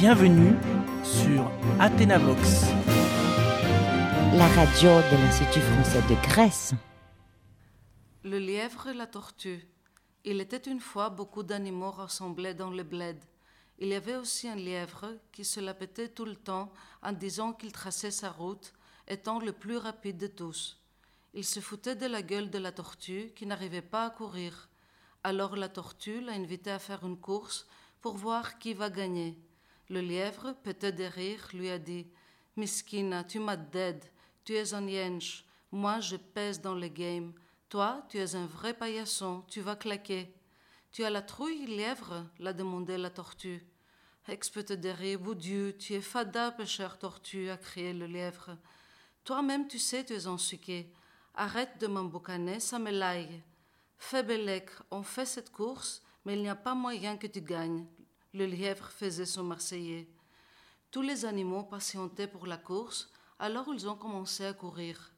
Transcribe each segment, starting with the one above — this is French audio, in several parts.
Bienvenue sur Athénavox, la radio de l'Institut français de Grèce. Le lièvre et la tortue. Il était une fois beaucoup d'animaux rassemblés dans le bled. Il y avait aussi un lièvre qui se la pétait tout le temps en disant qu'il traçait sa route, étant le plus rapide de tous. Il se foutait de la gueule de la tortue qui n'arrivait pas à courir. Alors la tortue l'a invité à faire une course pour voir qui va gagner. Le lièvre, pété de rire, lui a dit Miskina, tu m'as dead, tu es un yench, moi je pèse dans le game. Toi, tu es un vrai paillasson, tu vas claquer. Tu as la trouille, lièvre l'a demandé la tortue. Expete de rire, Dieu, tu es fada, pêcheur tortue, a crié le lièvre. Toi-même, tu sais, tu es ensuqué. Arrête de m'emboucaner, ça me laille. Fais on fait cette course, mais il n'y a pas moyen que tu gagnes. Le lièvre faisait son Marseillais. Tous les animaux patientaient pour la course, alors ils ont commencé à courir.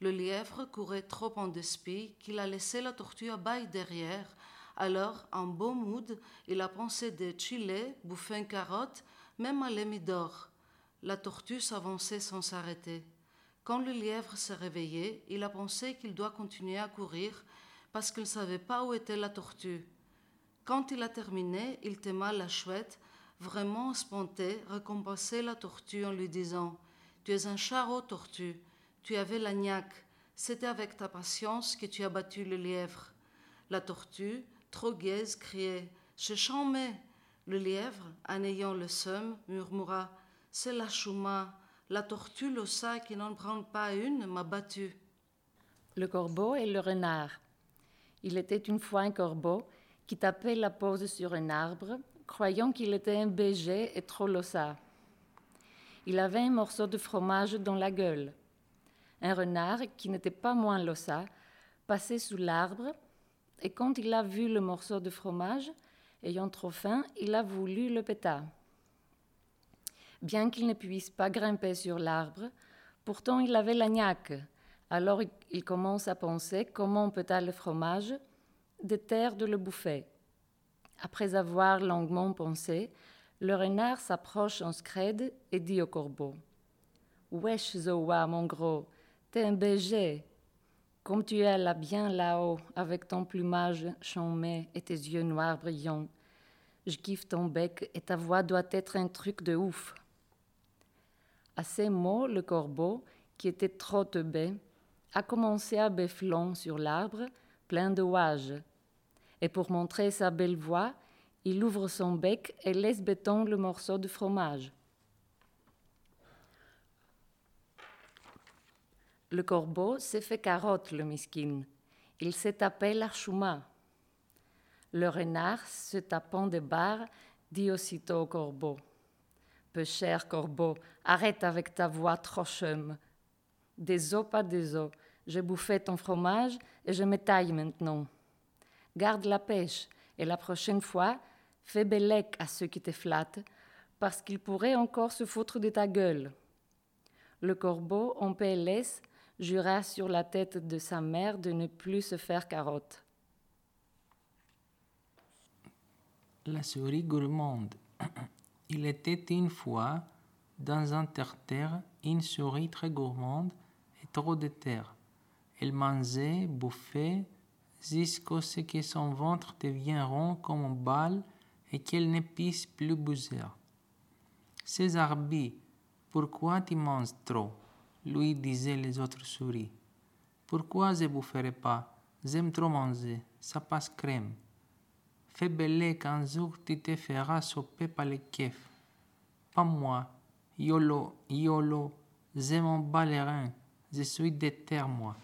Le lièvre courait trop en despit qu'il a laissé la tortue à bail derrière. Alors, en beau mood, il a pensé de chiller, bouffer une carotte, même à l'émidor. La tortue s'avançait sans s'arrêter. Quand le lièvre s'est réveillé, il a pensé qu'il doit continuer à courir parce qu'il ne savait pas où était la tortue. Quand il a terminé, il t'aima la chouette, vraiment espanté, récompensait la tortue en lui disant Tu es un charreau, tortue, tu avais la niaque, c'était avec ta patience que tu as battu le lièvre. La tortue, trop gaise, criait Je chambais. Le lièvre, en ayant le seum, murmura C'est la chouma la tortue l'ossa qui n'en prend pas une m'a battu. Le corbeau et le renard. Il était une fois un corbeau qui tapait la pose sur un arbre, croyant qu'il était un béger et trop lossa. Il avait un morceau de fromage dans la gueule. Un renard, qui n'était pas moins lossa, passait sous l'arbre, et quand il a vu le morceau de fromage, ayant trop faim, il a voulu le péter. Bien qu'il ne puisse pas grimper sur l'arbre, pourtant il avait la niaque. Alors il commence à penser comment peut-être le fromage de terre de le bouffer. Après avoir longuement pensé, le renard s'approche en scred et dit au corbeau Wesh, Zoa, mon gros, t'es un BG. Comme tu es là bien là-haut, avec ton plumage chômé et tes yeux noirs brillants, je kiffe ton bec et ta voix doit être un truc de ouf. À ces mots, le corbeau, qui était trop teubé, a commencé à béflon sur l'arbre, plein de ouages. Et pour montrer sa belle voix, il ouvre son bec et laisse béton le morceau de fromage. Le corbeau s'est fait carotte, le miskin. Il s'est tapé l'archouma. Le renard, se tapant des barres, dit aussitôt au corbeau peu cher corbeau, arrête avec ta voix trop chum. Des os, pas des os. J'ai bouffé ton fromage et je me taille maintenant. Garde la pêche et la prochaine fois, fais bellec à ceux qui te flattent, parce qu'ils pourraient encore se foutre de ta gueule. Le corbeau, en PLS, jura sur la tête de sa mère de ne plus se faire carotte. La souris gourmande. Il était une fois, dans un terre-terre, une souris très gourmande et trop de terre. Elle mangeait, bouffait, jusqu'à ce que son ventre devienne rond comme un bal et qu'elle ne puisse plus bouger. César B, pourquoi tu manges trop? lui disaient les autres souris. Pourquoi je boufferai pas? J'aime trop manger, ça passe crème. Fais belle qu'un jour tu te feras choper par le kef. Pas moi. Yolo, yolo, j'ai mon balerin. Je suis déter, moi.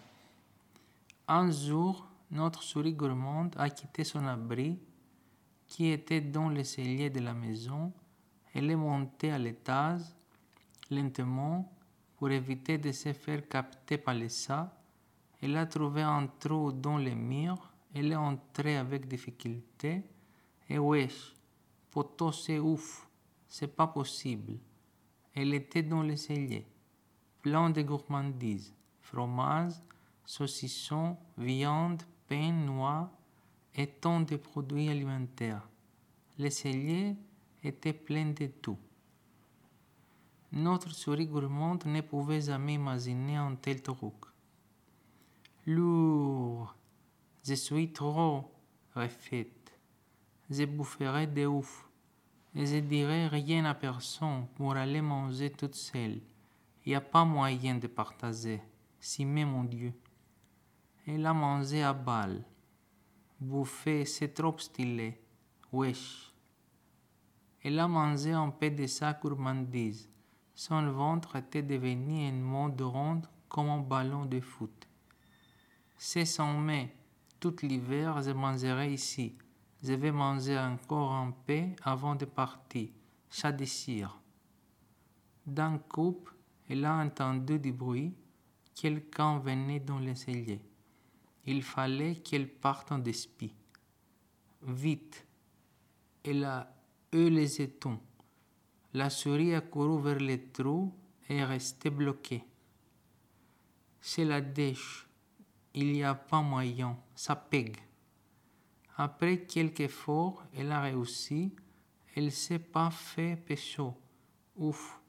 Un jour, notre souris gourmande a quitté son abri, qui était dans le cellier de la maison. Elle est montée à l'étage, lentement, pour éviter de se faire capter par les chats. Elle a trouvé un trou dans les murs elle est entrée avec difficulté. Et wesh, poteau c'est ouf, c'est pas possible. Elle était dans le cellier, plein de gourmandises, fromage, saucisson, viande, pain, noix et tant de produits alimentaires. Le cellier était plein de tout. Notre souris gourmande ne pouvait jamais imaginer un tel truc. Lourd, je suis trop refaite. Je boufferai de ouf. Et je dirai rien à personne pour aller manger toute seule. Il n'y a pas moyen de partager. Si mais mon Dieu. Elle a mangé à balle. Bouffer, c'est trop stylé. Wesh. Elle a mangé un peu de sa gourmandise. Son ventre était devenu un monde ronde comme un ballon de foot. C'est son mai. Tout l'hiver, je mangerai ici. Je vais manger encore un peu avant de partir. Ça désire. D'un coup, elle a entendu du bruit. Quelqu'un venait dans les celliers. Il fallait qu'elle parte en despit. Vite. Elle a eu les étons. La souris a couru vers les trous et est restée bloquée. C'est la dèche. Il n'y a pas moyen. Ça pègue. Après quelques efforts, elle a réussi. Elle s'est pas fait pécho. Ouf.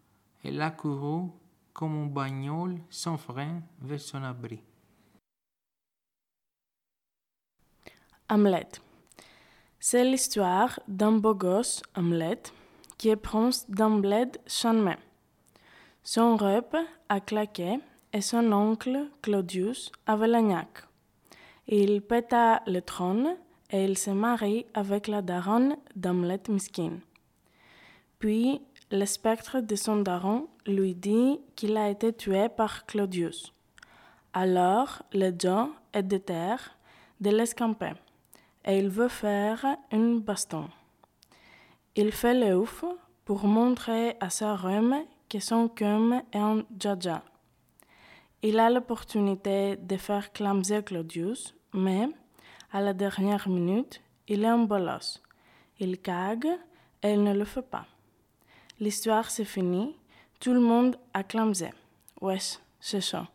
Elle a couru comme un bagnole sans frein vers son abri. Hamlet. C'est l'histoire d'un beau gosse, Hamlet, qui est prince d'un bled. Son rep a claqué et son oncle Claudius avait l'agnac. Il péta le trône et il se marie avec la daronne d'Hamlet Miskin. Puis le spectre de son daron lui dit qu'il a été tué par Claudius. Alors le Joe est de terre de l'escamper et il veut faire une baston. Il fait le ouf pour montrer à sa rhum que son cum est un jaja. Il a l'opportunité de faire clamser Claudius, mais à la dernière minute, il est un bolos. Il cague et il ne le fait pas. L'histoire s'est finie, tout le monde a clamsé. Wesh, c'est ça.